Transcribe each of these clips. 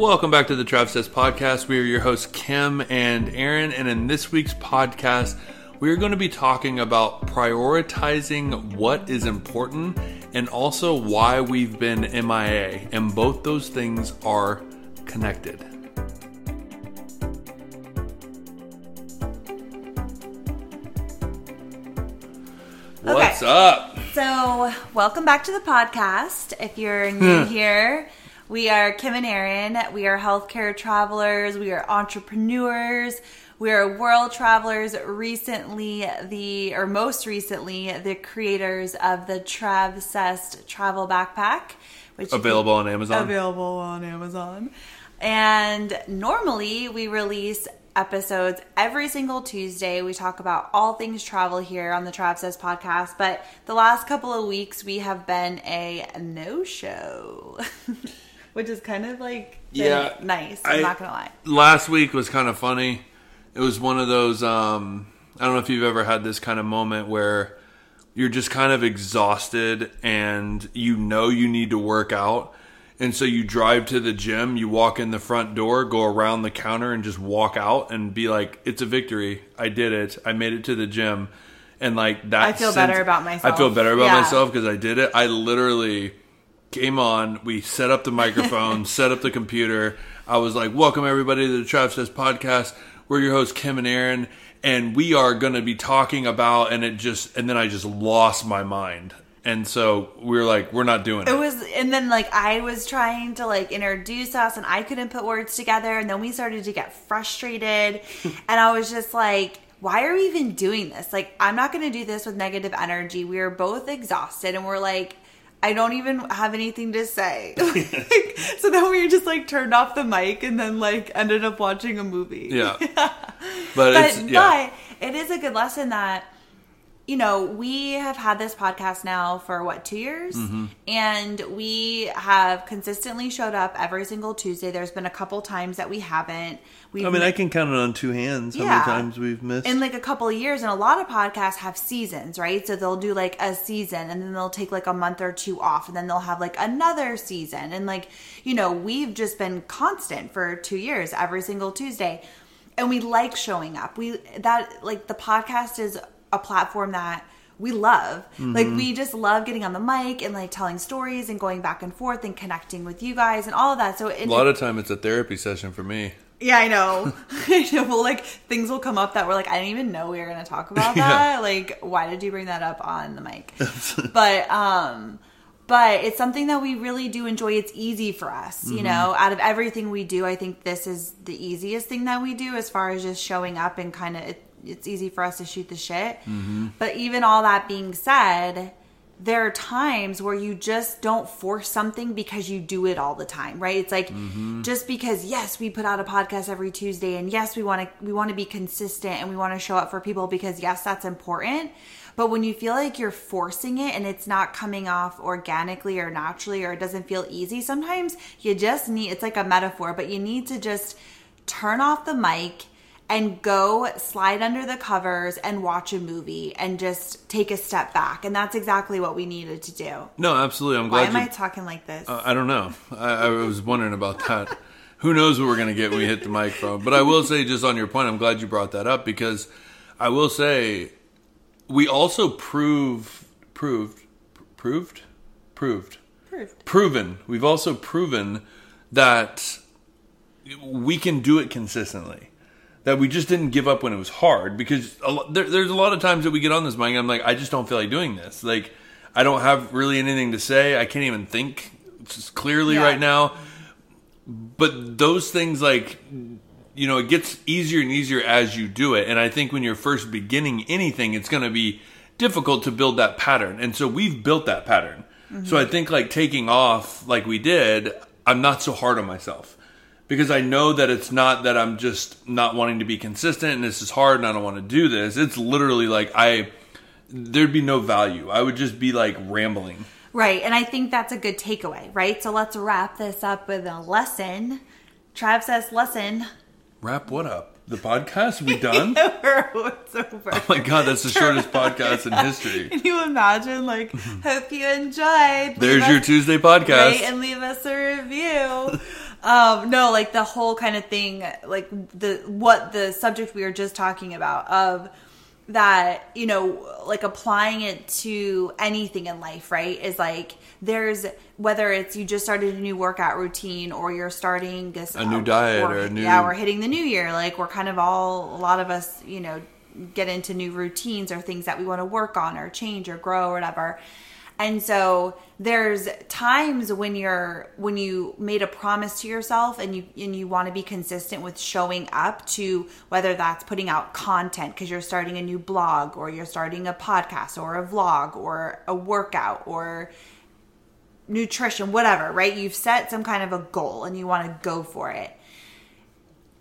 Welcome back to the Travsess Podcast. We are your hosts, Kim and Aaron, and in this week's podcast, we are going to be talking about prioritizing what is important and also why we've been MIA. And both those things are connected. What's up? So, welcome back to the podcast. If you're new here, we are Kim and Aaron. We are healthcare travelers. We are entrepreneurs. We are world travelers. Recently, the or most recently, the creators of the Travsess travel backpack, which Available on Amazon. available on Amazon. And normally we release episodes every single Tuesday. We talk about all things travel here on the Travsess podcast. But the last couple of weeks we have been a no show. Which is kind of like Yeah, nice. I'm I- not gonna lie. last week was kind of funny. It was one of those um I don't know if you've ever had this kind of moment where you're just kind of exhausted and you know you need to work out. And so you drive to the gym, you walk in the front door, go around the counter and just walk out and be like, it's a victory. I did it. I made it to the gym. And like that I feel better about myself. I feel better about Yeah. myself because I did it. I literally came on. We set up the microphone, set up the computer. I was like, "Welcome everybody to the Travsess podcast. We're your hosts Kim and Aaron, and we are going to be talking about." And it just, and then I just lost my mind, and so we were like, "We're not doing It it." was, and then like I was trying to like introduce us, and I couldn't put words together, and then we started to get frustrated, and I was just like, "Why are we even doing this? Like, I'm not going to do this with negative energy. We are both exhausted, and we're like." I don't even have anything to say. Like, so then we just like turned off the mic and then like ended up watching a movie. Yeah, but, yeah, but it is a good lesson that you know we have had this podcast now for what two years? Mm-hmm. and we have consistently showed up every single tuesday. There's been a couple times that we haven't. We I mean, I can count it on two hands how Yeah. many times we've missed. in like a couple of years and a lot of podcasts have seasons right? So they'll do like a season and then they'll take like a month or two off and then they'll have like another season. And like you know we've just been constant for two years every single tuesday. And we like showing up. We that like the podcast is a platform that we love like we just love getting on the mic and like telling stories and going back and forth and connecting with you guys and all of that so it, a lot of time, it's a therapy session for me. yeah, I know. I know. Well, like things will come up that we're like, I didn't even know we were going to talk about Yeah. that. Like, why did you bring that up on the mic? but um, but it's something that we really do enjoy. It's easy for us, Mm-hmm. you know. Out of everything we do, I think this is the easiest thing that we do as far as just showing up and kind of. It, it's easy for us to shoot the shit. Mm-hmm. But even all that being said, there are times where you just don't force something because you do it all the time, right? It's like just because yes, we put out a podcast every Tuesday and yes, we want to we want to be consistent and we want to show up for people because yes, that's important. But when you feel like you're forcing it and it's not coming off organically or naturally or it doesn't feel easy, sometimes you just need it's like a metaphor, but you need to just turn off the mic and go slide under the covers and watch a movie and just take a step back. And that's exactly what we needed to do. No, absolutely. I'm Why glad am you. I talking like this? Uh, I don't know. I, I was wondering about that. Who knows what we're going to get when we hit the microphone? But I will say, just on your point, I'm glad you brought that up because I will say we also prove proved proved proved Proof. proven. We've also proven that we can do it consistently. That we just didn't give up when it was hard because a lo- there, there's a lot of times that we get on this mic and I'm like, I just don't feel like doing this. Like, I don't have really anything to say. I can't even think clearly Yeah. right now. But those things, like, you know, it gets easier and easier as you do it. And I think when you're first beginning anything, it's going to be difficult to build that pattern. And so we've built that pattern. Mm-hmm. So I think like taking off like we did, I'm not so hard on myself because I know that it's not that I'm just not wanting to be consistent and this is hard and I don't want to do this. It's literally like I there'd be no value. I would just be like rambling. Right. And I think that's a good takeaway, right? So let's wrap this up with a lesson. Trav says lesson. Wrap what up? The podcast we done? it's over. Oh my god, that's the shortest podcast in history. Can you imagine? Like, hope you enjoyed. There's Leave your us- Tuesday Rate podcast. and leave us a review. Um, no, like the whole kind of thing, like the what the subject we were just talking about of that, you know, like applying it to anything in life, right? Is like there's whether it's you just started a new workout routine or you're starting this A new diet or a new- yeah, we're hitting the new year. Like we're kind of all a lot of us, you know, get into new routines or things that we want to work on or change or grow or whatever. And so there's times when you're when you made a promise to yourself and you and you want to be consistent with showing up to whether that's putting out content because you're starting a new blog or you're starting a podcast or a vlog or a workout or nutrition whatever, right? You've set some kind of a goal and you want to go for it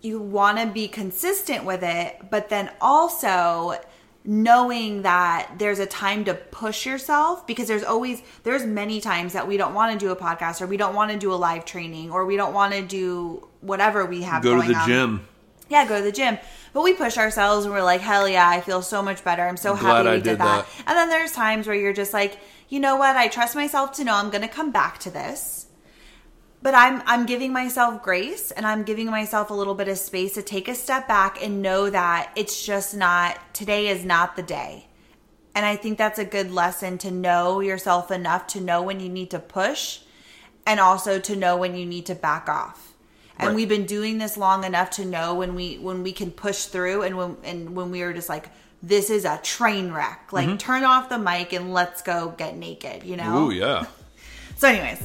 you want to be consistent with it, but then also knowing that there's a time to push yourself because there's always there's many times that we don't want to do a podcast or we don't want to do a live training or we don't want to do whatever we have to Go to the on. gym. Yeah, go to the gym. But we push ourselves and we're like, hell yeah, I feel so much better. I'm so I'm happy glad we I did, did that. that. And then there's times where you're just like, you know what? I trust myself to know I'm going to come back to this. But I'm I'm giving myself grace and I'm giving myself a little bit of space to take a step back and know that it's just not today is not the day. And I think that's a good lesson to know yourself enough to know when you need to push and also to know when you need to back off. And Right. we've been doing this long enough to know when we when we can push through and when and when we are just like this is a train wreck. Like mm-hmm. turn off the mic and let's go get naked, you know? Ooh, yeah. So anyways,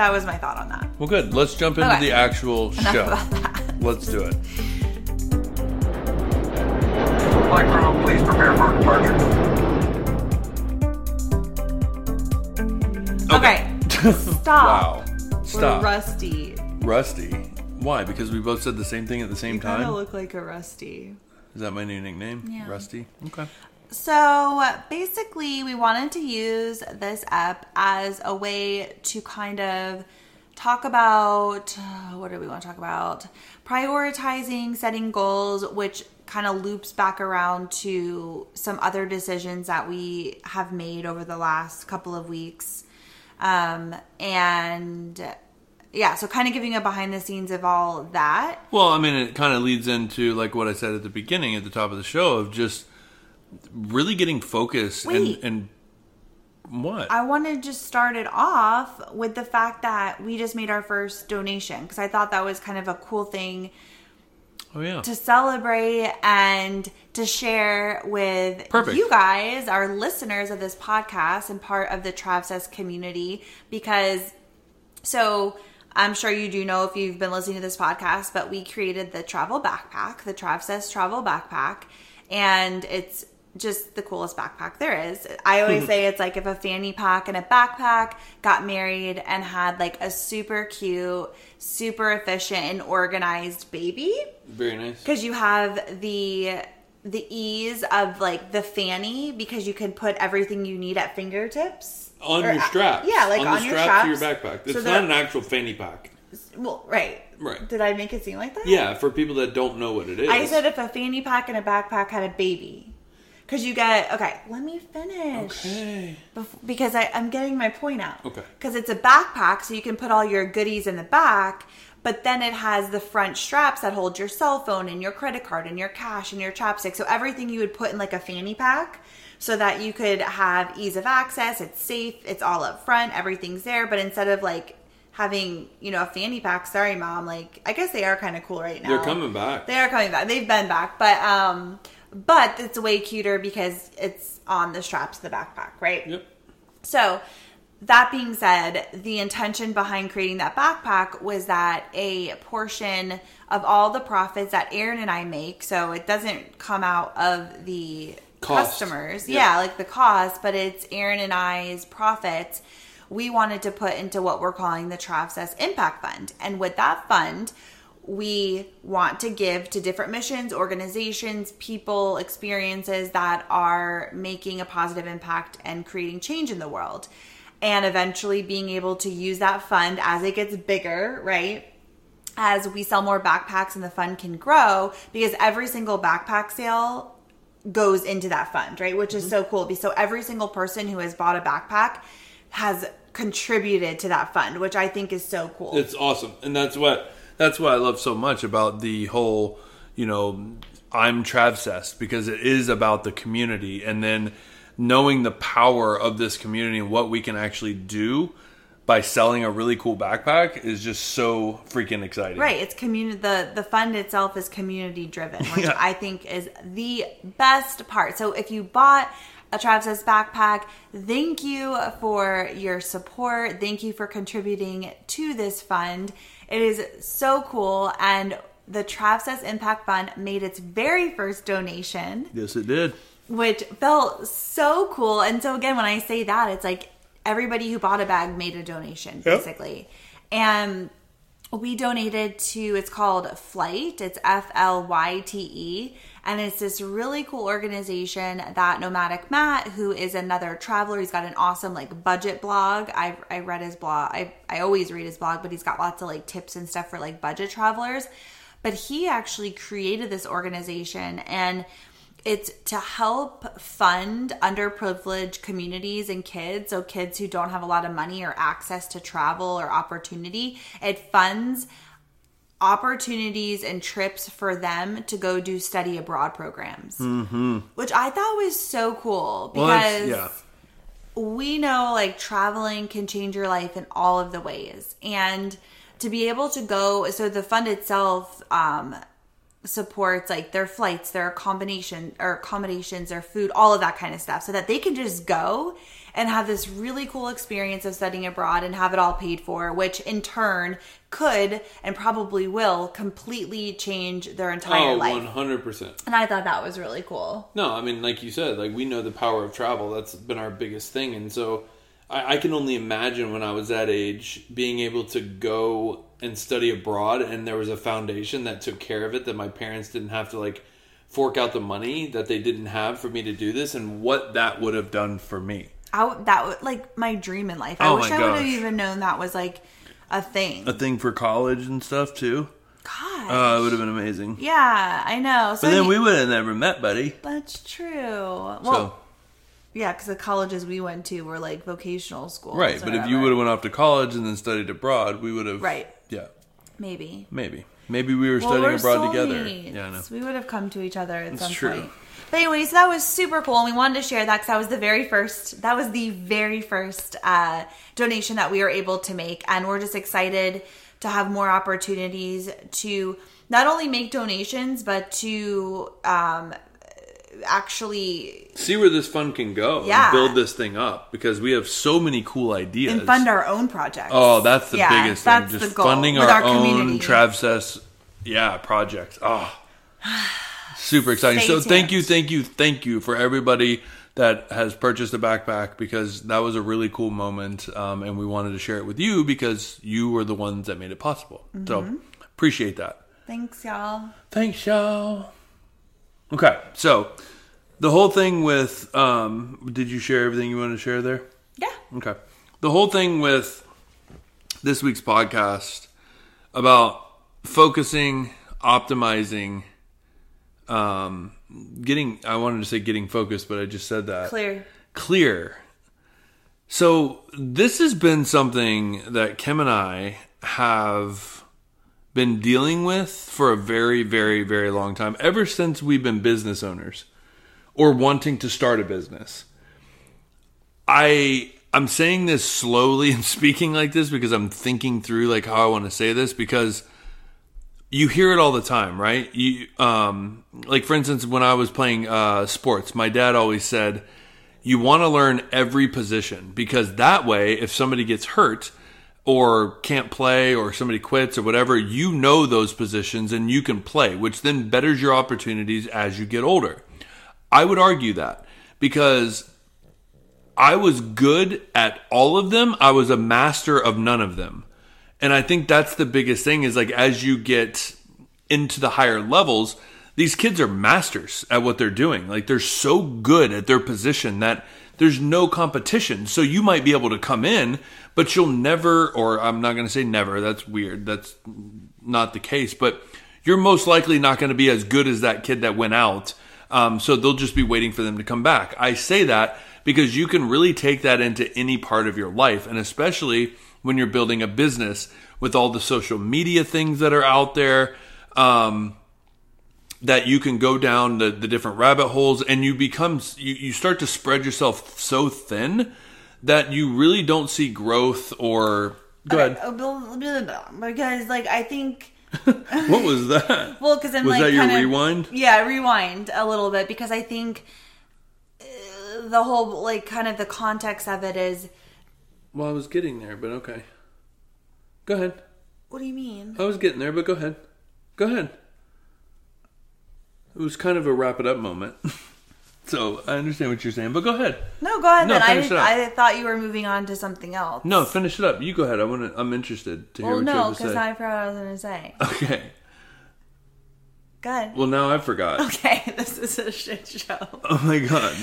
that was my thought on that. Well, good. Let's jump into Okay. the actual Enough show. about that. Let's do it. Flight crew, please prepare for departure. Okay. Stop. Wow. We're Stop. rusty. Rusty. Why? Because we both said the same thing at the same You kind time? of look like a rusty. Is that my new nickname? Yeah. Rusty? Okay. So basically, we wanted to use this app as a way to kind of talk about what do we want to talk about? Prioritizing, setting goals, which kind of loops back around to some other decisions that we have made over the last couple of weeks. Um, and yeah, so kind of giving a behind the scenes of all that. Well, I mean, it kind of leads into like what I said at the beginning, at the top of the show, of just really getting focused Wait. and and what? I want to just start it off with the fact that we just made our first donation because I thought that was kind of a cool thing oh yeah. to celebrate and to share with Perfect. you guys, our listeners of this podcast and part of the Travsess community because so I'm sure you do know if you've been listening to this podcast, but we created the travel backpack, the Travsess travel backpack, and it's just the coolest backpack there is. I always say it's like if a fanny pack and a backpack got married and had like a super cute, super efficient and organized baby Very nice. because you have the the ease of like the fanny because you can put everything you need at fingertips On Or, your straps. yeah, like on, on your strap to your backpack. So It's they're- not an actual fanny pack. well right Right. did i make it seem like that Yeah, for people that don't know what it is. i said if a fanny pack and a backpack had a baby because you get okay let me finish Okay. Bef- because I, I'm getting my point out. Okay. Because it's a backpack, so you can put all your goodies in the back, but then it has the front straps that hold your cell phone and your credit card and your cash and your chapstick. So everything you would put in like a fanny pack so that you could have ease of access. It's safe, it's all up front, everything's there. But instead of like having, you know, a fanny pack, sorry, mom, like I guess they are kind of cool right now. They're coming back. They are coming back. They've been back, but um, but it's way cuter because it's on the straps of the backpack, right? Yep. So, that being said, the intention behind creating that backpack was that a portion of all the profits that Aaron and I make, so it doesn't come out of the Cost. customers, Yeah. yeah, like the cost, but it's Aaron and I's profits. We wanted to put into what we're calling the Travsess Impact Fund. And with that fund, we want to give to different missions, organizations, people, experiences that are making a positive impact and creating change in the world. And eventually being able to use that fund as it gets bigger, right? As we sell more backpacks and the fund can grow, because every single backpack sale goes into that fund, right? Which is mm-hmm. so cool. So every single person who has bought a backpack has contributed to that fund, which I think is so cool. It's awesome, and that's what that's what I love so much about the whole, you know, I'm Travsess because it is about the community, and then knowing the power of this community and what we can actually do by selling a really cool backpack is just so freaking exciting. Right, it's community. The the fund itself is community driven, which Yeah. I think is the best part. So if you bought a Travsess backpack, thank you for your support. Thank you for contributing to this fund. It is so cool, and the Travsess Impact Fund made its very first donation Yes, it did. which felt so cool. And so again, when I say that, it's like everybody who bought a bag made a donation, Yep. basically. And we donated to it's called FLYTE. It's F L Y T E. And it's this really cool organization that Nomadic Matt, who is another traveler, he's got an awesome like budget blog. I I read his blog. I I always read his blog, but he's got lots of like tips and stuff for like budget travelers. But he actually created this organization and it's to help fund underprivileged communities and kids so kids who don't have a lot of money or access to travel or opportunity it funds opportunities and trips for them to go do study abroad programs mm-hmm. which i thought was so cool because that's- yeah. we know like traveling can change your life in all of the ways and to be able to go so the fund itself um supports like their flights their combination or accommodations their food all of that kind of stuff so that they can just go and have this really cool experience of studying abroad and have it all paid for which in turn could and probably will completely change their entire Oh, life one hundred percent. and i thought that was really cool No, I mean, like you said, like we know the power of travel. That's been our biggest thing, and so I, I can only imagine when I was that age being able to go and study abroad, and there was a foundation that took care of it. That my parents didn't have to like fork out the money that they didn't have for me to do this, and what that would have done for me. I, that would like my dream in life i Oh wish i would have even known that was like a thing A thing for college and stuff too. god Uh, it would have been amazing. yeah i know so But then we would have never met, buddy. that's true well So Yeah, because the colleges we went to were like vocational schools. right, but if you would have went off to college and then studied abroad, we would have Right. Yeah, maybe maybe. Maybe we were well, studying we're abroad together. Yeah, I know. We would have come to each other at That's some true. point. But anyway, so that was super cool, and we wanted to share that because that was the very first. That was the very first uh, donation that we were able to make, and we're just excited to have more opportunities to not only make donations but to um, actually see where this fund can go Yeah. and build this thing up because we have so many cool ideas and fund our own projects. oh that's the Yeah, biggest thing that's just the goal funding our, our own community. travsess yeah projects oh super exciting Stay so thank you thank you thank you for everybody that has purchased a backpack because that was a really cool moment um, and we wanted to share it with you because you were the ones that made it possible so Mm-hmm. appreciate that Thanks, y'all. Thanks, y'all. Okay, so the whole thing with um did you share everything you wanted to share there? Yeah. Okay. The whole thing with this week's podcast about focusing, optimizing, um getting I wanted to say getting focused, but I just said that Clear. clear. So this has been something that Kim and I have been dealing with for a very, very, very long time. Ever since we've been business owners or wanting to start a business. I I'm saying this slowly and speaking like this because I'm thinking through like how I want to say this because you hear it all the time, right? You um like for instance when I was playing uh sports, my dad always said you want to learn every position because that way if somebody gets hurt or can't play or somebody quits or whatever, you know those positions and you can play, which then betters your opportunities as you get older. I would argue that because I was good at all of them, I was a master of none of them. And I think that's the biggest thing is like as you get into the higher levels, these kids are masters at what they're doing. Like they're so good at their position that there's no competition. So you might be able to come in, but you'll never, or I'm not going to say never, that's weird. That's not the case, but you're most likely not going to be as good as that kid that went out. Um, so they'll just be waiting for them to come back. I say that because you can really take that into any part of your life and especially when you're building a business with all the social media things that are out there um, that you can go down the, the different rabbit holes and you become you, you start to spread yourself so thin that you really don't see growth or go ahead. blah, blah, blah, blah, Because like I think what was that? Well because I'm was like that your kinda- rewind? Yeah, rewind a little bit because I think uh, the whole like kind of the context of it is well i was getting there but okay go ahead what do you mean? i was getting there but go ahead go ahead it was kind of a wrap it up moment so i understand what you're saying but go ahead No, go ahead. No, then. I, up. I thought you were moving on to something else. no finish it up you go ahead i want to i'm interested to hear well, what you no, have to because say now I forgot what I was going to say. okay Good. well now i forgot Okay, this is a shit show. oh my god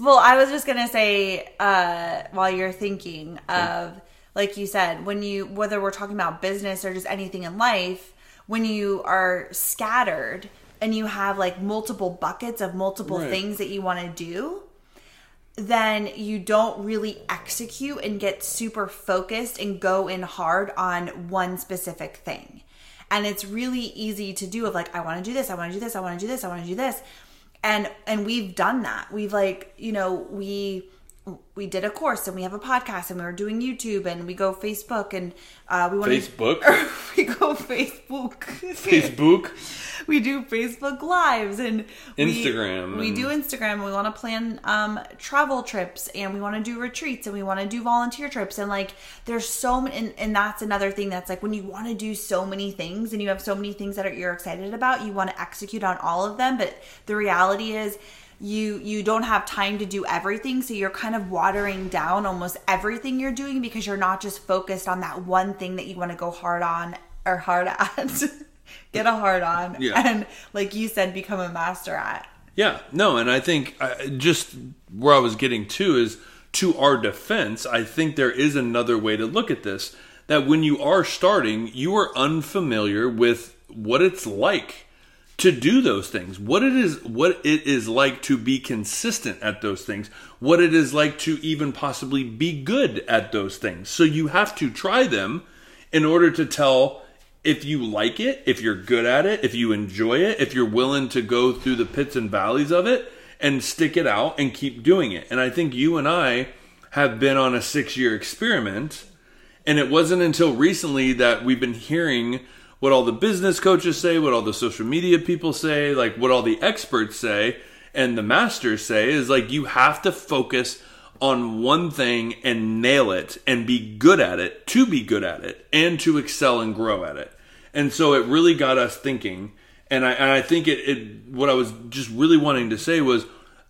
Well, I was just gonna say, uh, while you're thinking of, like you said, when you whether we're talking about business or just anything in life, when you are scattered and you have like multiple buckets of multiple Right. things that you want to do, then you don't really execute and get super focused and go in hard on one specific thing. And it's really easy to do of like, I want to do this, I want to do this, I want to do this, I want to do this. And and we've done that. We've like, you know, we we did a course and we have a podcast and we were doing YouTube and we go Facebook and uh, we want Facebook? to we go Facebook facebook we do Facebook lives and Instagram We, and- do Instagram. and We want to plan um, travel trips and we want to do retreats and we want to do volunteer trips and like there's so many. And, and that's another thing that's like when you want to do so many things and you have so many things that are, you're excited about, you want to execute on all of them. But the reality is. You you don't have time to do everything, so you're kind of watering down almost everything you're doing because you're not just focused on that one thing that you want to go hard on or hard at. Get a hard on Yeah. and like you said become a master at Yeah, no, and I think uh, just where I was getting to is to our defense, I think there is another way to look at this. That when you are starting, you are unfamiliar with what it's like to do those things. What it is what it is like to be consistent at those things. What it is like to even possibly be good at those things. So you have to try them in order to tell if you like it, if you're good at it, if you enjoy it, if you're willing to go through the pits and valleys of it and stick it out and keep doing it. And I think you and I have been on a six year experiment. And it wasn't until recently that we've been hearing what all the business coaches say, what all the social media people say, like what all the experts say, and the masters say is like you have to focus on one thing and nail it and be good at it to be good at it and to excel and grow at it. And so it really got us thinking. And I, and I think it, it, what I was just really wanting to say was,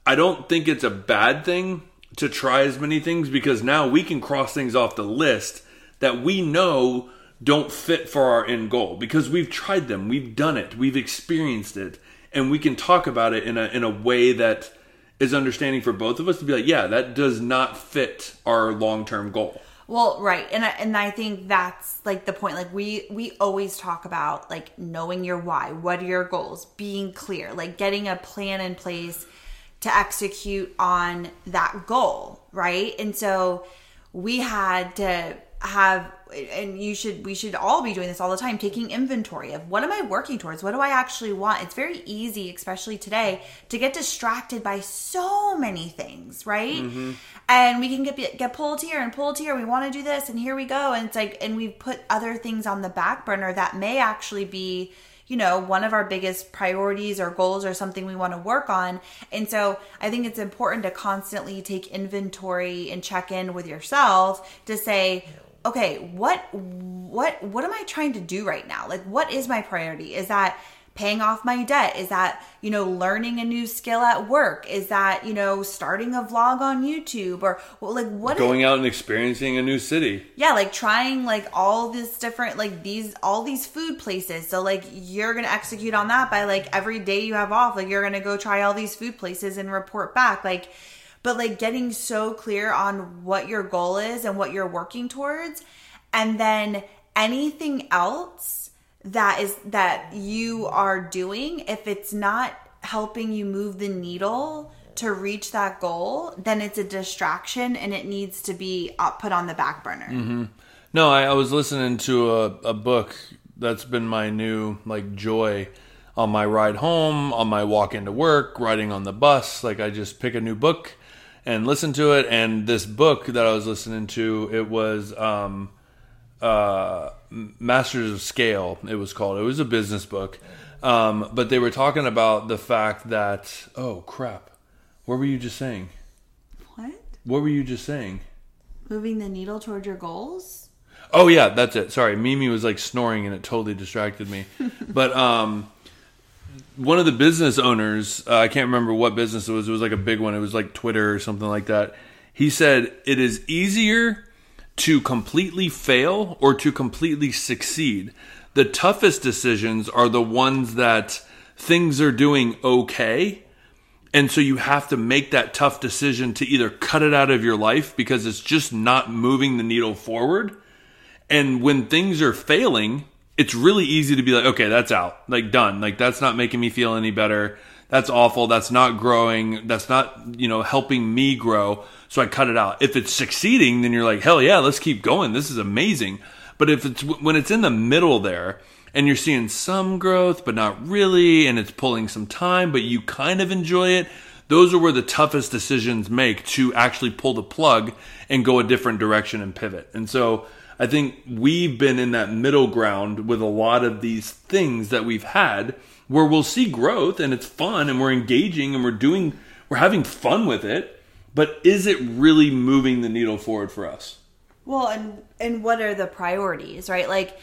I don't think it's a bad thing to try as many things because now we can cross things off the list that we know don't fit for our end goal. Because we've tried them, we've done it, we've experienced it, and we can talk about it in a in a way that is understanding for both of us to be like, yeah, that does not fit our long term goal. well right and I, and I think that's like the point like we we always talk about like knowing your why. What are your goals? Being clear like getting a plan in place to execute on that goal right? And so we had to have and you should we should all be doing this all the time taking inventory of what am i working towards? What do i actually want? It's very easy especially today to get distracted by so many things right? Mm-hmm. And we can get get pulled here and pulled here. We want to do this and here we go. And it's like and we've put other things on the back burner that may actually be you know, one of our biggest priorities or goals or something we want to work on. And so I think it's important to constantly take inventory and check in with yourself to say, okay, what what what am I trying to do right now? Like what is my priority? Is that paying off my debt? Is that, you know, learning a new skill at work? Is that, you know, starting a vlog on YouTube or well, like what Going out and experiencing a new city. yeah like trying like all this different like these all these food places so like you're gonna execute on that by like every day you have off like you're gonna go try all these food places and report back like but like getting so clear on what your goal is and what you're working towards and then anything else that is that you are doing if it's not helping you move the needle to reach that goal, then it's a distraction and it needs to be uh, put on the back burner. No, I, I was listening to a, a book that's been my new like joy on my ride home, on my walk into work, riding on the bus. Like I just pick a new book and listen to it. And this book that I was listening to, it was um, uh, Masters of Scale. It was called. It was a business book, um, but they were talking about the fact that oh crap, what were you just saying? What? What were you just saying? Moving the needle toward your goals? Oh yeah, that's it. Sorry, Mimi was like snoring and it totally distracted me. but um, one of the business owners, uh, I can't remember what business it was. It was like a big one. It was like Twitter or something like that. He said it is easier to completely fail or to completely succeed. The toughest decisions are the ones that things are doing okay. And so you have to make that tough decision to either cut it out of your life because it's just not moving the needle forward. And when things are failing, it's really easy to be like, okay, that's out, like done. Like that's not making me feel any better. That's awful. That's not growing. That's not, you know, helping me grow. So I cut it out. If it's succeeding, then you're like, hell yeah, let's keep going. This is amazing. But if it's when it's in the middle there and you're seeing some growth, but not really, and it's pulling some time, but you kind of enjoy it, those are where the toughest decisions make to actually pull the plug and go a different direction and pivot. And so I think we've been in that middle ground with a lot of these things that we've had where we'll see growth and it's fun and we're engaging and we're doing, we're having fun with it. But is it really moving the needle forward for us? Well, and and what are the priorities, right? Like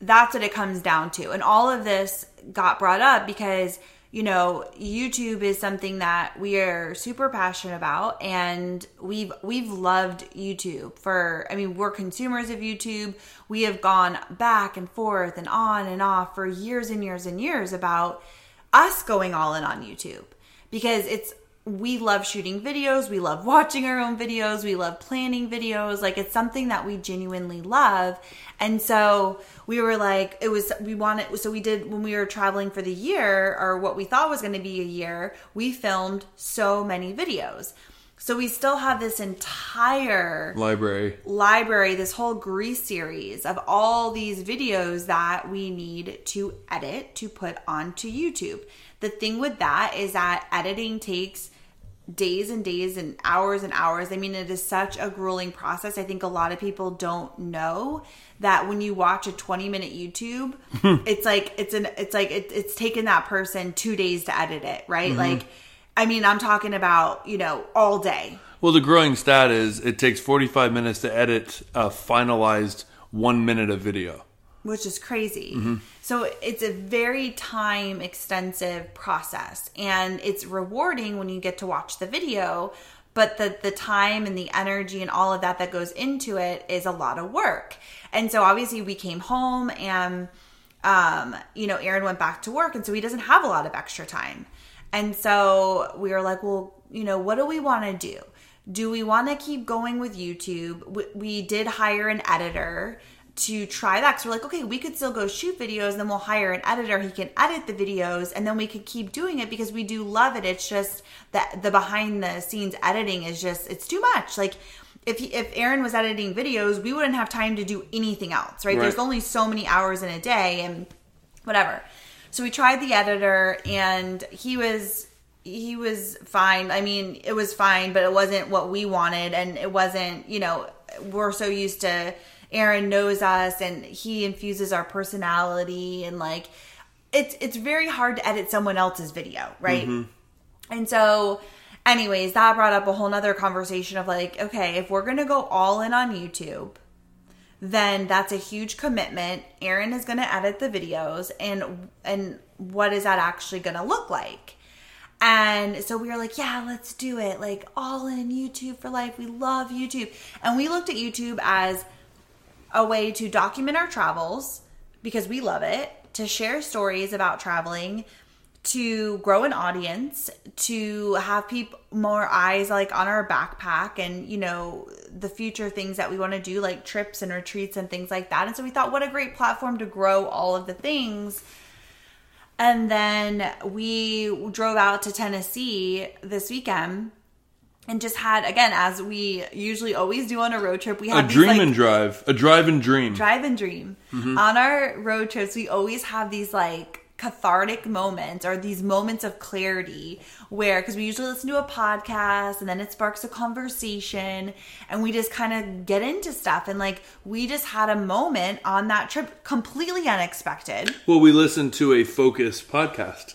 that's what it comes down to. And all of this got brought up because you know, YouTube is something that we are super passionate about and we've we've loved YouTube for I mean, we're consumers of YouTube. We have gone back and forth and on and off for years and years and years about us going all in on YouTube because it's we love shooting videos, we love watching our own videos, we love planning videos. Like it's something that we genuinely love. And so we were like, it was, we wanted, so we did, when we were traveling for the year, or what we thought was going to be a year, we filmed so many videos. So we still have this entire Library. library, this whole Grease series of all these videos that we need to edit to put onto YouTube. The thing with that is that editing takes days and days and hours and hours. I mean, it is such a grueling process. I think a lot of people don't know that when you watch a 20 minute YouTube, it's like it's an it's like it, it's taken that person 2 days to edit it, right? Mm-hmm. Like I mean, I'm talking about, you know, all day. Well, the growing stat is it takes 45 minutes to edit a finalized one minute of video. Which is crazy. So it's a very time extensive process and it's rewarding when you get to watch the video, but the the time and the energy and all of that that goes into it is a lot of work. And so obviously we came home and um you know Aaron went back to work and so he doesn't have a lot of extra time. And so we were like, well, you know, what do we want to do? Do we want to keep going with YouTube? We, we did hire an editor to try that because we're like, okay, we could still go shoot videos, then we'll hire an editor. He can edit the videos, and then we could keep doing it because we do love it. It's just that the behind the scenes editing is just it's too much. Like if he, if Aaron was editing videos, we wouldn't have time to do anything else, right? Right. There's only so many hours in a day, and whatever. So we tried the editor, and he was he was fine. I mean, it was fine, but it wasn't what we wanted, and it wasn't. You know, we're so used to Aaron knows us, and he infuses our personality, and like it's it's very hard to edit someone else's video, right? Mm-hmm. And so, anyways, that brought up a whole nother conversation of like, okay, if we're gonna go all in on YouTube, then that's a huge commitment. Aaron is going to edit the videos and and what is that actually going to look like? And so we were like, yeah, let's do it. Like all in YouTube for life. We love YouTube. And we looked at YouTube as a way to document our travels because we love it, to share stories about traveling, to grow an audience, to have people more eyes like on our backpack and you know the future things that we want to do like trips and retreats and things like that. And so we thought what a great platform to grow all of the things. And then we drove out to Tennessee this weekend and just had again as we usually always do on a road trip we A had these, dream like, and drive, a drive and dream. drive and dream. Mm-hmm. On our road trips, we always have these like cathartic moments or these moments of clarity where because we usually listen to a podcast and then it sparks a conversation and we just kind of get into stuff and like we just had a moment on that trip completely unexpected Well, we listened to a focus podcast.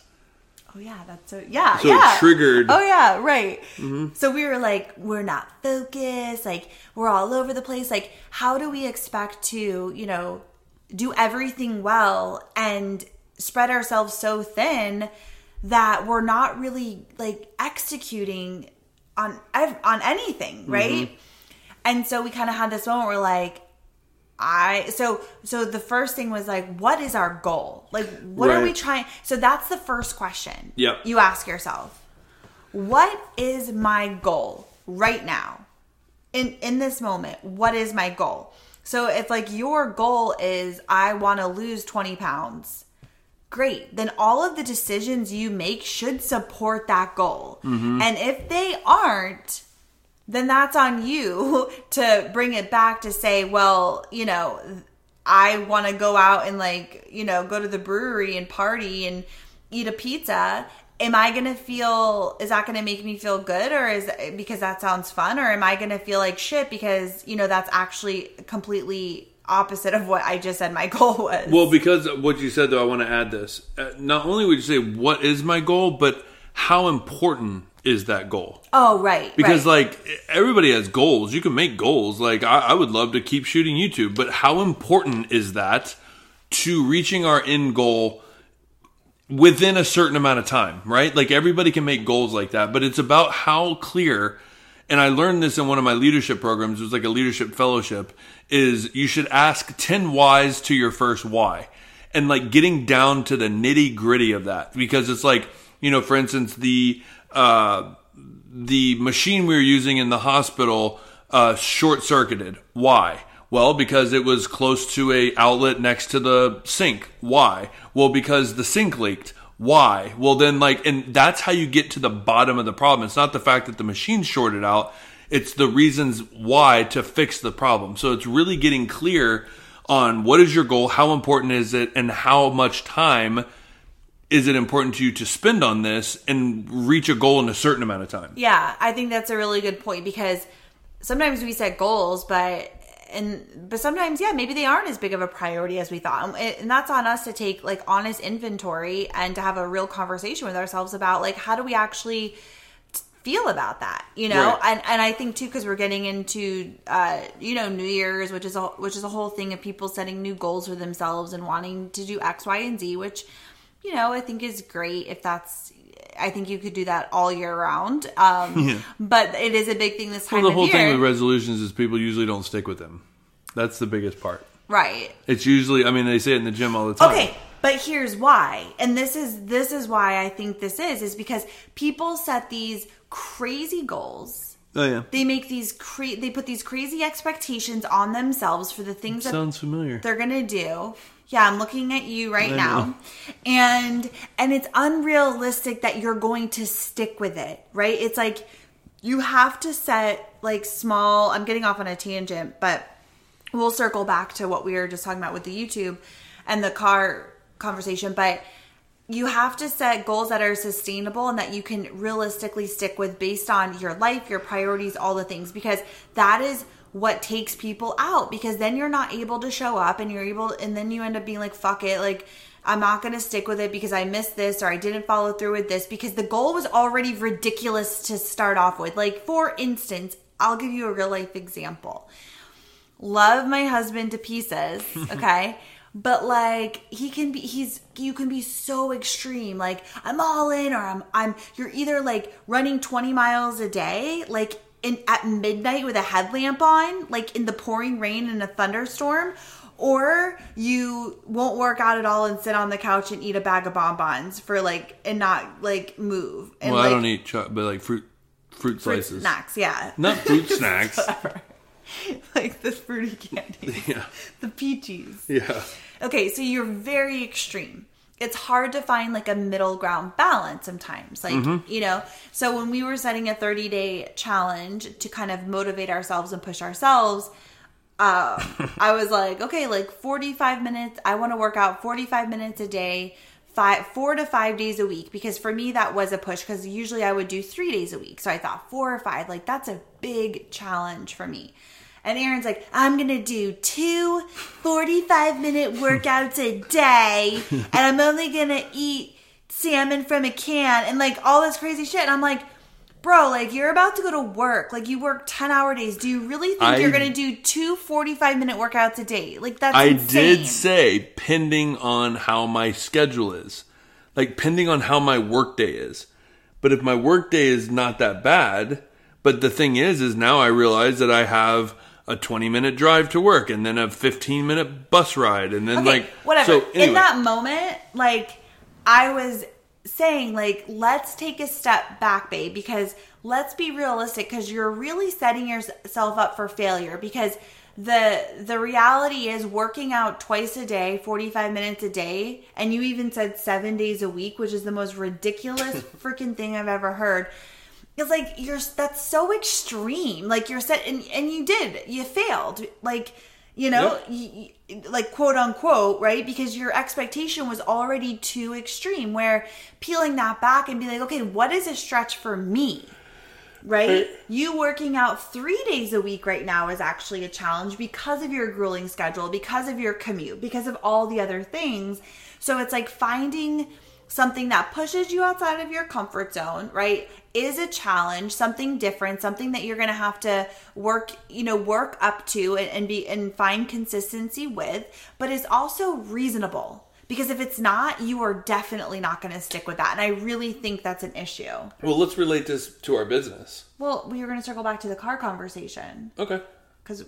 Oh yeah that's so yeah So it yeah. triggered- oh yeah right. Mm-hmm. So we were like we're not focused like we're all over the place. Like how do we expect to you know do everything well and spread ourselves so thin that we're not really like executing on on anything right? Mm-hmm. And so we kind of had this moment where like I so so the first thing was like what is our goal? Like what are we trying so that's the first question. Yep. You ask yourself. What is my goal right now? In in this moment, what is my goal? So if like your goal is I want to lose 20 pounds, great. Then all of the decisions you make should support that goal. Mm-hmm. And if they aren't, then that's on you to bring it back to say, well, you know, I want to go out and like, you know, go to the brewery and party and eat a pizza. Am I going to feel, is that going to make me feel good or is because that sounds fun? Or am I going to feel like shit because, you know, that's actually completely opposite of what I just said my goal was? Well, because what you said, though, I want to add this. Uh, not only would you say, what is my goal, but how important is that goal? oh, right. Because, right. like, everybody has goals. You can make goals. Like, I, I would love to keep shooting YouTube, but how important is that to reaching our end goal within a certain amount of time, right? Like, everybody can make goals like that, but it's about how clear. And I learned this in one of my leadership programs. It was like a leadership fellowship. Is you should ask ten whys to your first why, and like getting down to the nitty gritty of that because it's like you know, for instance, the uh, the machine we were using in the hospital uh, short circuited. Why? Well, because it was close to a outlet next to the sink. Why? Well, because the sink leaked. Why? Well, then, like, and that's how you get to the bottom of the problem. It's not the fact that the machine shorted out, it's the reasons why to fix the problem. So it's really getting clear on what is your goal, how important is it, and how much time is it important to you to spend on this and reach a goal in a certain amount of time. Yeah, I think that's a really good point because sometimes we set goals, but and but sometimes yeah, maybe they aren't as big of a priority as we thought, and, that's on us to take like honest inventory and to have a real conversation with ourselves about like how do we actually feel about that you know Right. and and i think too because we're getting into uh you know new year's which is a which is a whole thing of people setting new goals for themselves and wanting to do x y and z which you know i think is great if that's I think you could do that all year round, um, but it is a big thing this time Well, the whole year, thing with resolutions is people usually don't stick with them. That's the biggest part. right? It's usually, I mean, they say it in the gym all the time. Okay, but here's why. And this is this is why I think this is is because people set these crazy goals. Oh, yeah. They make these cra- they put these crazy expectations on themselves for the things that Sounds familiar. they're going to do. Yeah, I'm looking at you right now. And and it's unrealistic that you're going to stick with it, right? It's like you have to set like small I'm getting off on a tangent, but we'll circle back to what we were just talking about with the YouTube and the car conversation, but you have to set goals that are sustainable and that you can realistically stick with based on your life, your priorities, all the things, because that is what takes people out because then you're not able to show up and you're able, and then you end up being like, fuck it, like, I'm not going to stick with it because I missed this or I didn't follow through with this because the goal was already ridiculous to start off with. Like, for instance, I'll give you a real life example love my husband to pieces, okay? but like he can be he's you can be so extreme like i'm all in or i'm i'm you're either like running 20 miles a day like in at midnight with a headlamp on like in the pouring rain in a thunderstorm or you won't work out at all and sit on the couch and eat a bag of bonbons for like and not like move and well, like I don't eat chocolate, but like fruit, fruit fruit slices. snacks yeah Not fruit snacks. like the fruity candy Yeah. the peaches Yeah. Okay, so you're very extreme. It's hard to find like a middle ground balance sometimes. Like, you know, so when we were setting a 30 day challenge to kind of motivate ourselves and push ourselves, uh, I was like, okay, like 45 minutes. I want to work out 45 minutes a day, five, four to five days a week. Because for me, that was a push because usually I would do three days a week. So I thought four or five, like that's a big challenge for me. And Aaron's like, I'm going to do two 45 minute workouts a day, and I'm only going to eat salmon from a can and like all this crazy shit. And I'm like, bro, like you're about to go to work. Like you work 10 hour days. Do you really think I- you're going to do two 45 minute workouts a day? Like that's I insane. did say pending on how my schedule is, like pending on how my workday is. But if my workday is not that bad, but the thing is, is now I realize that I have a 20 minute drive to work and then a 15 minute bus ride and then Okay, like whatever. So anyway, In that moment, like I was saying, like let's take a step back, babe, because let's be realistic. Because you're really setting yourself up for failure. Because the the reality is working out twice a day, forty five minutes a day, and you even said seven days a week, which is the most ridiculous freaking thing I've ever heard. It's like you're that's so extreme. Like you're set and and you did. You failed. Like you know, Yep. y y- like quote unquote, right? Because your expectation was already too extreme. Where peeling that back and be like, okay, what is a stretch for me? Right? Right. You working out three days a week right now is actually a challenge because of your grueling schedule, because of your commute, because of all the other things. So it's like finding something that pushes you outside of your comfort zone, right? Is a challenge, something different, something that you're gonna have to work, you know, work up to and, and be and find consistency with, but is also reasonable. Because if it's not, you are definitely not going to stick with that. And I really think that's an issue. well, let's relate this to our business. Well, we were going to circle back to the car conversation Okay. because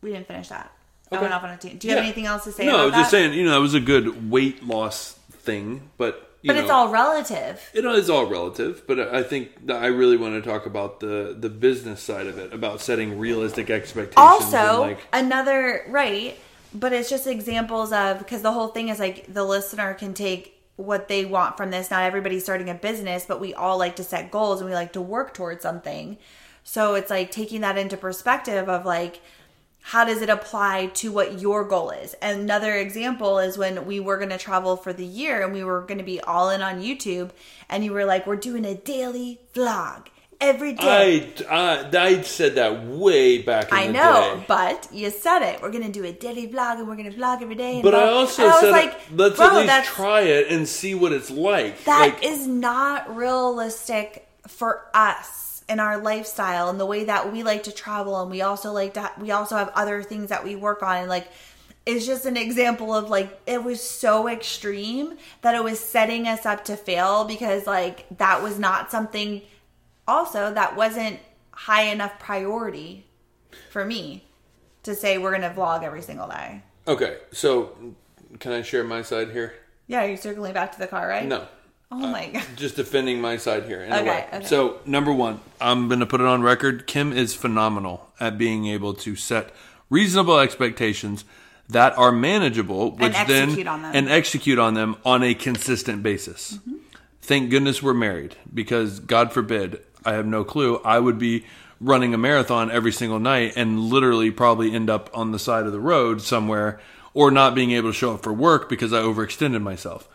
we didn't finish that. I went off on a team. Do you have anything else to say? No, I was just saying, you know, that was a good weight loss thing, but But know, it's all relative. It is all relative, but I think that I really want to talk about the the business side of it, about setting realistic expectations. Also, like, another right, but it's just examples of because the whole thing is like the listener can take what they want from this. Not everybody's starting a business, but we all like to set goals and we like to work towards something. So it's like taking that into perspective of like how does it apply to what your goal is? Another example is when we were going to travel for the year and we were going to be all in on YouTube, and you were like, "We're doing a daily vlog every day." I, I I said that way back in I know, day. but you said it. We're gonna do a daily vlog, and we're gonna vlog every day. and But blah- I also and I was said, like, let's at least that's, try it and see what it's like. That is like, not realistic for us in our lifestyle and the way that we like to travel, and we also like to. We also have other things that we work on, and like. It's just an example of like it was so extreme that it was setting us up to fail because like that was not something also that wasn't high enough priority for me to say we're gonna vlog every single day. okay, so can I share my side here? Yeah, you're circling back to the car, right? No. Oh my god. just defending my side here. In Okay, a way. okay. So number one, I'm going to put it on record. Kim is phenomenal at being able to set reasonable expectations that are manageable, which execute then on them. and execute on them on a consistent basis. Mm-hmm. Thank goodness we're married because God forbid, I have no clue, I would be running a marathon every single night and literally probably end up on the side of the road somewhere or not being able to show up for work because I overextended myself.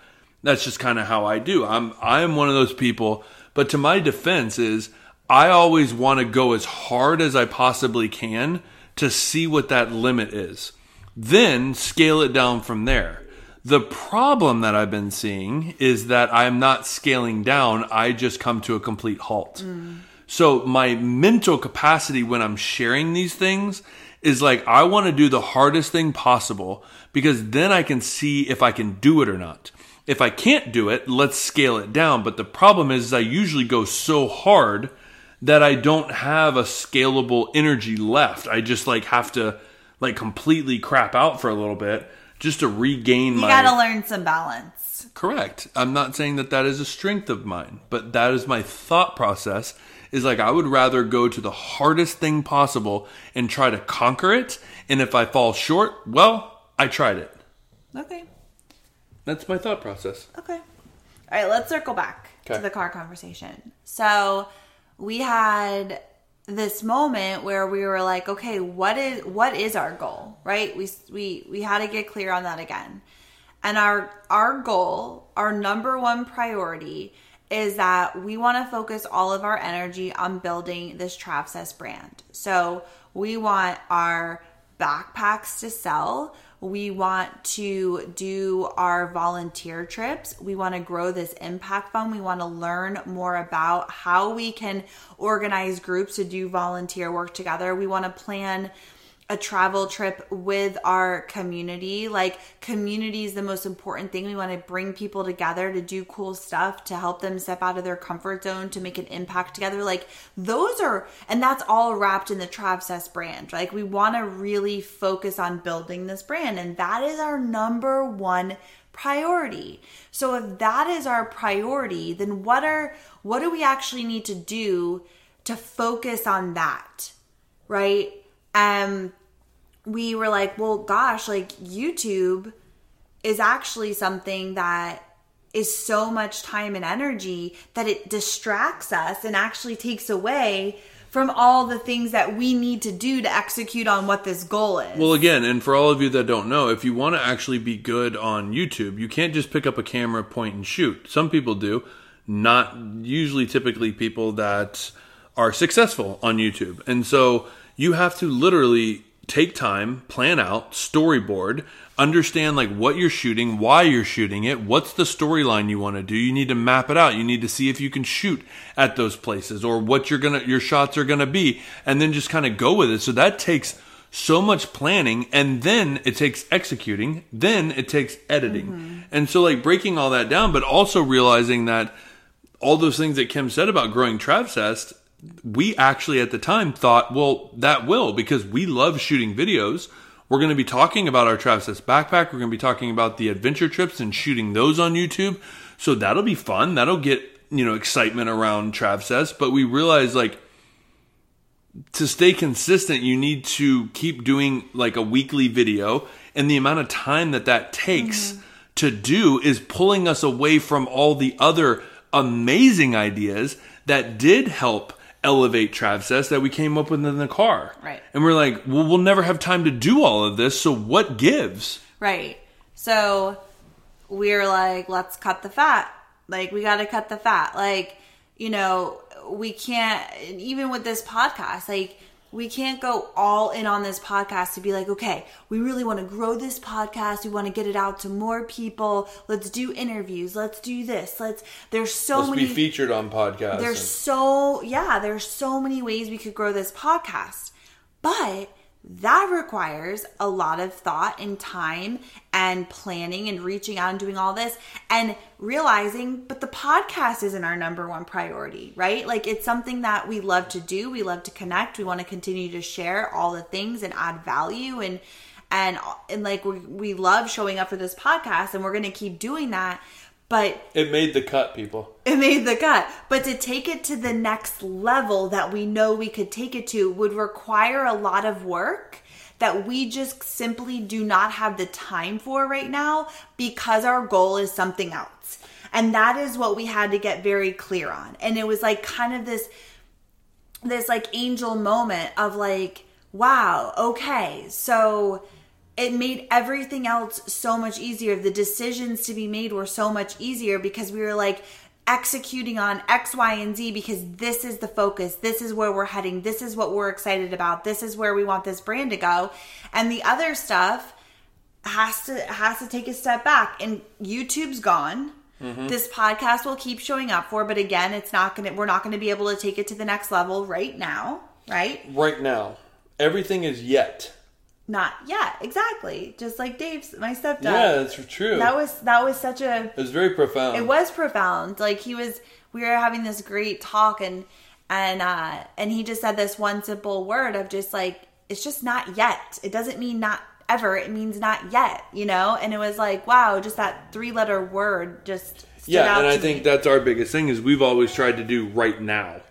That's just kind of how I do. I'm I'm one of those people, but to my defense is I always want to go as hard as I possibly can to see what that limit is. Then scale it down from there. The problem that I've been seeing is that I'm not scaling down, I just come to a complete halt. Mm. So my mental capacity when I'm sharing these things is like I want to do the hardest thing possible because then I can see if I can do it or not. If I can't do it, let's scale it down. But the problem is, I usually go so hard that I don't have a scalable energy left. I just like have to like completely crap out for a little bit just to regain You my gotta learn some balance. Correct. I'm not saying that that is a strength of mine, but that is my thought process. Is like I would rather go to the hardest thing possible and try to conquer it. And if I fall short, well, I tried it. Okay. That's my thought process. Okay. All right, let's circle back Okay. to the car conversation. So, we had this moment where we were like, okay, what is what is our goal, right? We we we had to get clear on that again. And our our goal, our number one priority is that we want to focus all of our energy on building this Travsess brand. So, we want our backpacks to sell. We want to do our volunteer trips. We want to grow this impact fund. We want to learn more about how we can organize groups to do volunteer work together. We want to plan a travel trip with our community. Like, community is the most important thing. We want to bring people together to do cool stuff, to help them step out of their comfort zone, to make an impact together. Like, those are, and that's all wrapped in the Travsess brand. Like, we want to really focus on building this brand, and that is our number one priority. So if that is our priority, then what are what do we actually need to do to focus on that? Right? Um we were like, well gosh, like YouTube is actually something that is so much time and energy that it distracts us and actually takes away from all the things that we need to do to execute on what this goal is. Well, again, and for all of you that don't know, if you want to actually be good on YouTube, you can't just pick up a camera, point, and shoot. Some people do, not usually typically people that are successful on YouTube. And so you have to literally take time, plan out, storyboard, understand like what you're shooting, why you're shooting it, what's the storyline you want to do. You need to map it out. You need to see if you can shoot at those places or what you're going to your shots are going to be and then just kind of go with it. So that takes so much planning and then it takes executing, then it takes editing. Mm-hmm. And so like breaking all that down but also realizing that all those things that Kim said about growing Travsess, we actually at the time thought, well, that will because we love shooting videos. We're going to be talking about our Travsess backpack. We're going to be talking about the adventure trips and shooting those on YouTube. So that'll be fun. That'll get, you know, excitement around Travsess. But we realized like to stay consistent, you need to keep doing like a weekly video, and the amount of time that that takes mm-hmm. to do is pulling us away from all the other amazing ideas that did help elevate Travsess that we came up with in the car. Right. And we're like, well, we'll never have time to do all of this, so what gives? Right. So we're like, let's cut the fat. Like, we got to cut the fat. Like, you know, we can't, even with this podcast, like, we can't go all in on this podcast to be like, okay, we really want to grow this podcast. We want to get it out to more people. Let's do interviews. Let's do this. Let's, there's so many. featured on podcasts. There's so yeah, there's so many ways we could grow this podcast. But that requires a lot of thought and time and planning and reaching out and doing all this and realizing but the podcast isn't our number one priority, right? Like it's something that we love to do, we love to connect, we want to continue to share all the things and add value and and and like we we love showing up for this podcast and we're going to keep doing that. But it made the cut, people. it made the cut. But to take it to the next level that we know we could take it to would require a lot of work that we just simply do not have the time for right now because our goal is something else. And that is what we had to get very clear on. And it was like kind of this this like angel moment of like, wow, okay, so it made everything else so much easier. The decisions to be made were so much easier because we were like executing on X, Y, and Z because this is the focus. This is where we're heading. This is what we're excited about. This is where we want this brand to go. And the other stuff has to has to take a step back. And YouTube's gone. Mm-hmm. This podcast will keep showing up for, but again, it's not gonna we're not gonna be able to take it to the next level right now, right? Right now, everything is yet. Not yet, exactly. Just like Dave's my stepdad. Yeah, that's true. That was that was such a it was very profound. it was profound. Like he was we were having this great talk and and uh and he just said this one simple word of just like it's just not yet. It doesn't mean not ever. It means not yet, you know? And it was like, wow, just that three letter word just stood Yeah, and I to think that's our biggest thing is we've always tried to do right now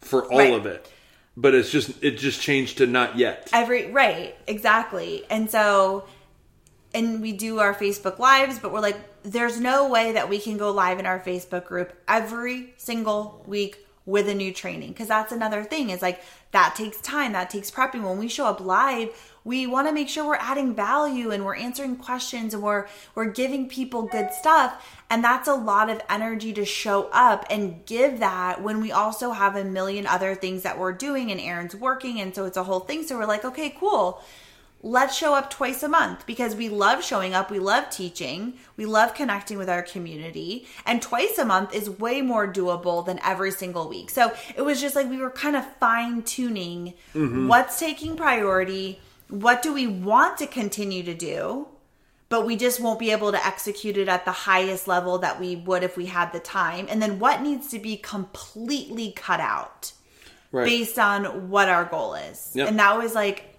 for all Right. of it. But it's just it just changed to not yet. every right exactly and so and we do our facebook lives but we're like there's no way that we can go live in our Facebook group every single week with a new training because that's another thing is like that takes time that takes prepping when we show up live we want to make sure we're adding value and we're answering questions and we're we're giving people good stuff. And that's a lot of energy to show up and give that when we also have a million other things that we're doing and Aaron's working. And so it's a whole thing. So we're like okay cool. Let's show up twice a month because we love showing up, we love teaching, we love connecting with our community, and twice a month is way more doable than every single week. So it was just like we were kind of fine tuning mm-hmm. what's taking priority, what do we want to continue to do. But we just won't be able to execute it at the highest level that we would if we had the time. And then what needs to be completely cut out Right. based on what our goal is. Yep. And that was like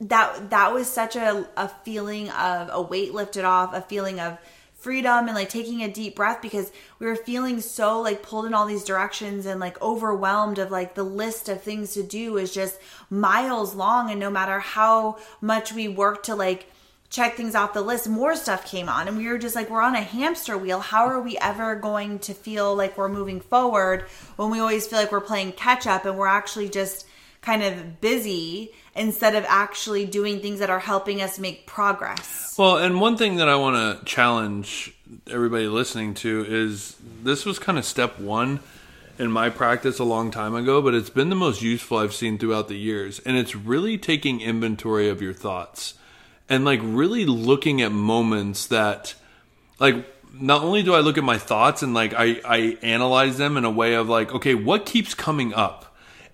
that that was such a, a feeling of a weight lifted off a feeling of freedom and like taking a deep breath because we were feeling so like pulled in all these directions and like overwhelmed of like the list of things to do is just miles long. And no matter how much we worked to like check things off the list more stuff came on. And we were just like we're on a hamster wheel. How are we ever going to feel like we're moving forward when we always feel like we're playing catch up and we're actually just kind of busy instead of actually doing things that are helping us make progress. Well, and one thing that I want to challenge everybody listening to is this was kind of step one in my practice a long time ago, but it's been the most useful I've seen throughout the years. And it's really taking inventory of your thoughts and like really looking at moments that, like, not only do I look at my thoughts and like I, I analyze them in a way of like, okay, what keeps coming up?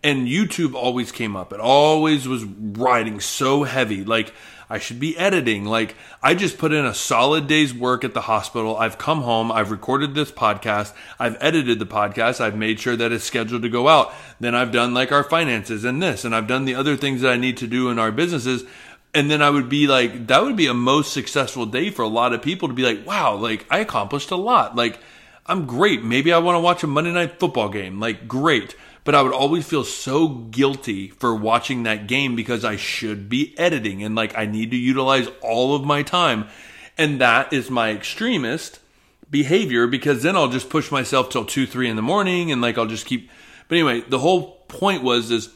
And YouTube always came up. It always was riding so heavy. Like I should be editing. Like I just put in a solid day's work at the hospital. I've come home. I've recorded this podcast. I've edited the podcast. I've made sure that it's scheduled to go out. Then I've done like our finances and this, and I've done the other things that I need to do in our businesses. And then I would be like, that would be a most successful day for a lot of people to be like, wow, like I accomplished a lot. Like I'm great. Maybe I want to watch a Monday night football game. Like great but I would always feel so guilty for watching that game because I should be editing and like I need to utilize all of my time. And that is my extremist behavior because then I'll just push myself till two, three in the morning and like I'll just keep. But anyway, the whole point was is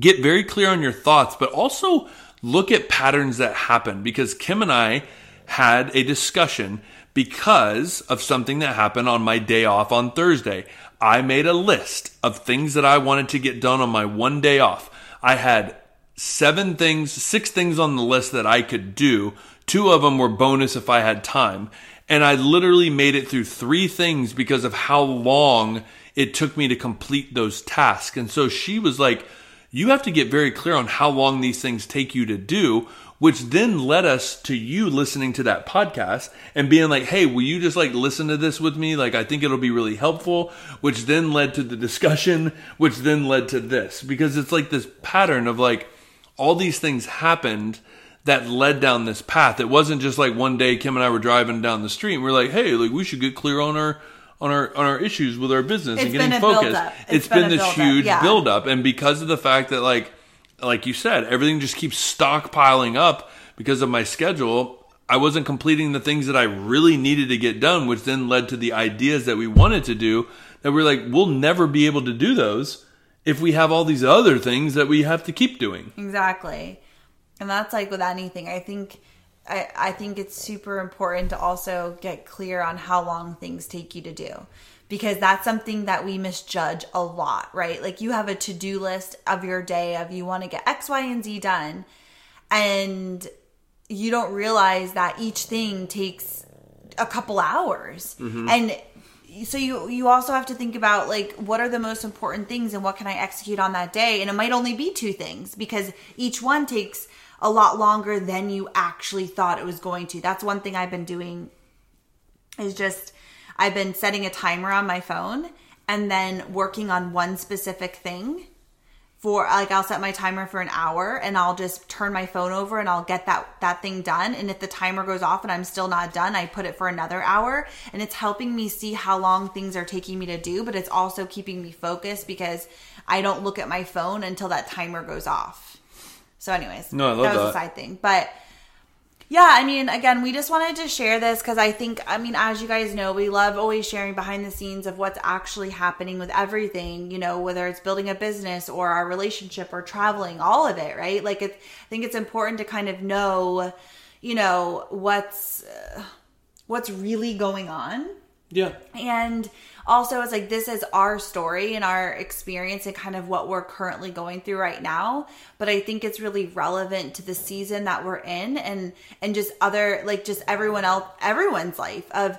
get very clear on your thoughts, but also look at patterns that happen because Kim and I had a discussion because of something that happened on my day off on Thursday. I made a list of things that I wanted to get done on my one day off. I had seven things, six things on the list that I could do. Two of them were bonus if I had time. And I literally made it through three things because of how long it took me to complete those tasks. And so she was like, you have to get very clear on how long these things take you to do which then led us to you listening to that podcast and being like, hey, will you just like listen to this with me? Like, I think it'll be really helpful, which then led to the discussion, which then led to this because it's like this pattern of like all these things happened that led down this path. It wasn't just like one day Kim and I were driving down the street and we're like, hey, like we should get clear on our on our on our issues with our business It's and getting focused. it's It's been, been this buildup, huge yeah. buildup, and because of the fact that like like you said, everything just keeps stockpiling up because of my schedule. I wasn't completing the things that I really needed to get done, which then led to the ideas that we wanted to do. That we're like, we'll never be able to do those if we have all these other things that we have to keep doing. Exactly. And that's like with anything. I think I, I think it's super important to also get clear on how long things take you to do. Because that's something that we misjudge a lot, right? Like you have a to-do list of your day of you want to get X, Y, and Z done. And you don't realize that each thing takes a couple hours. Mm-hmm. And so you you also have to think about like what are the most important things and what can I execute on that day and it might only be two things because each one takes a lot longer than you actually thought it was going to. That's one thing I've been doing is just I've been setting a timer on my phone and then working on one specific thing for like I'll set my timer for an hour and I'll just turn my phone over and I'll get that that thing done and if the timer goes off and I'm still not done I put it for another hour and it's helping me see how long things are taking me to do but it's also keeping me focused because I don't look at my phone until that timer goes off. So anyways, No, I love that was that. a side thing. But Yeah, I mean, again, we just wanted to share this because I think, I mean, as you guys know, we love always sharing behind the scenes of what's actually happening with everything, you know, whether it's building a business or our relationship or traveling, all of it, right? Like, it, I think it's important to kind of know, you know, what's. Uh, what's really going on Yeah. and also it's like this is our story and our experience and kind of what we're currently going through right now but i think it's really relevant to the season that we're in and and just other like just everyone else everyone's life of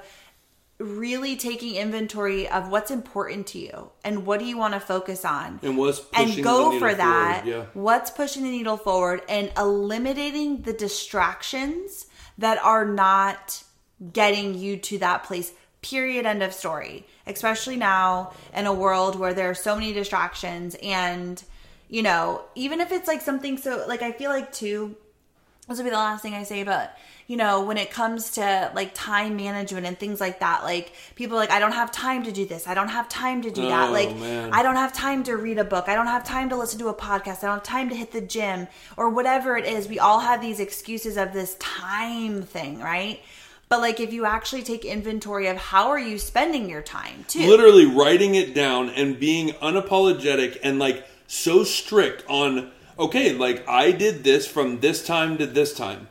really taking inventory of what's important to you and what do you want to focus on And what's and go for that yeah. what's pushing the needle forward and eliminating the distractions that are not getting you to that place period end of story especially now in a world where there are so many distractions and you know even if it's like something so like i feel like too this will be the last thing I say, but you know, when it comes to like time management and things like that, like people are like, I don't have time to do this. I don't have time to do that. Oh, Like, man. I don't have time to read a book. I don't have time to listen to a podcast. I don't have time to hit the gym or whatever it is. We all have these excuses of this time thing, right? But like, if you actually take inventory of how are you spending your time too, literally writing it down and being unapologetic and like so strict on okay like i did this from this time to this time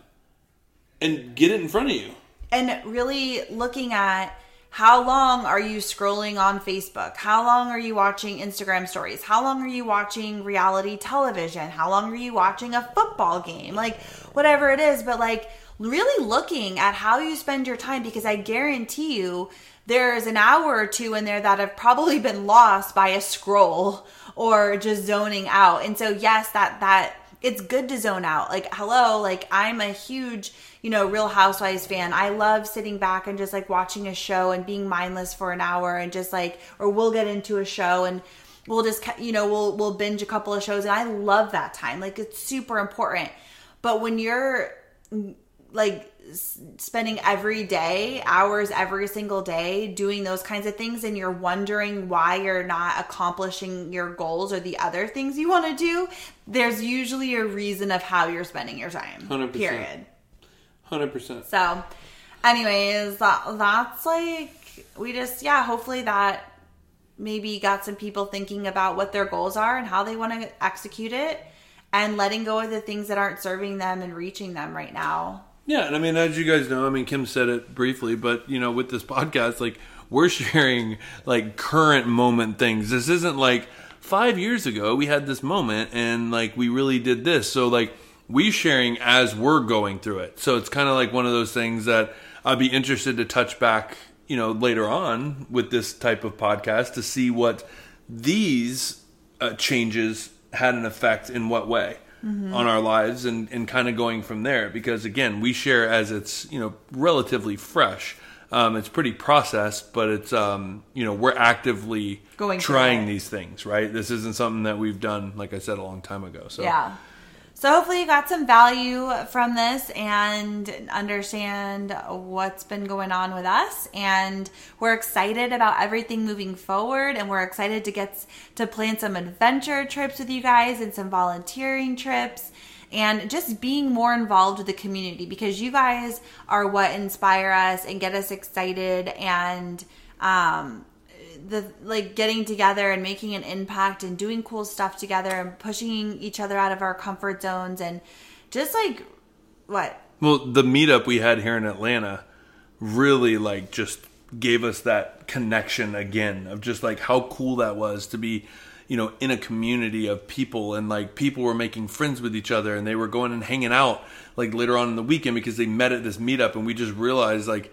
and get it in front of you and really looking at how long are you scrolling on Facebook? How long are you watching Instagram stories? How long are you watching reality television? How long are you watching a football game? Like whatever it is, but like really looking at how you spend your time because I guarantee you there's an hour or two in there that have probably been lost by a scroll or just zoning out. And so yes, that that it's good to zone out. Like, hello, like I'm a huge, you know, Real Housewives fan. I love sitting back and just like watching a show and being mindless for an hour and just like, or we'll get into a show and we'll just, you know, we'll we'll binge a couple of shows and I love that time. Like, it's super important. But when you're like s- spending every day hours every single day doing those kinds of things and you're wondering why you're not accomplishing your goals or the other things you want to do there's usually a reason of how you're spending your time 100%. period. 100% so anyways that, that's like we just yeah hopefully that maybe got some people thinking about what their goals are and how they want to execute it and letting go of the things that aren't serving them and reaching them right now Yeah, and I mean, as you guys know, I mean, Kim said it briefly, but you know, with this podcast, like we're sharing like current moment things. This isn't like five years ago we had this moment and like we really did this. So like we sharing as we're going through it. So it's kind of like one of those things that I'd be interested to touch back, you know, later on with this type of podcast to see what these uh, changes had an effect in what way on our lives and, and kind of going from there. Because again we share as it's you know relatively fresh. Um, it's pretty processed but it's um, you know we're actively Going trying these things right? This isn't something that we've done like i said a long time ago. So Yeah. So hopefully you got some value from this and understand what's been going on with us. And we're excited about everything moving forward. And we're excited to get to plan some adventure trips with you guys and some volunteering trips. And just being more involved with the community because you guys are what inspire us and get us excited and um the like getting together and making an impact and doing cool stuff together and pushing each other out of our comfort zones and just like what? Well the meetup we had here in atlanta really like just gave us that connection again of just like how cool that was to be you know in a community of people and like people were making friends with each other and they were going and hanging out like later on in the weekend because they met at this meetup and we just realized like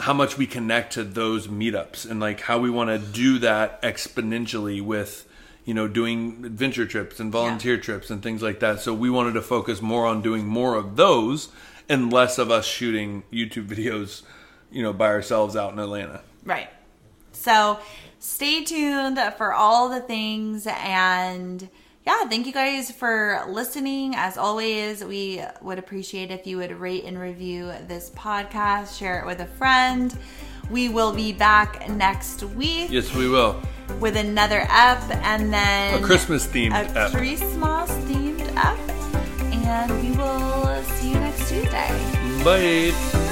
how much we connect to those meetups and like how we want to do that exponentially with you know doing adventure trips and volunteer trips and things like that. So we wanted to focus more on doing more of those and less of us shooting youtube videos you know by ourselves out in atlanta. Right. So stay tuned for all the things and yeah thank you guys for listening as always we would appreciate if you would rate and review this podcast share it with a friend we will be back next week yes we will with another ep and then a christmas themed a ep. Christmas themed app. And we will see you next Tuesday. Bye.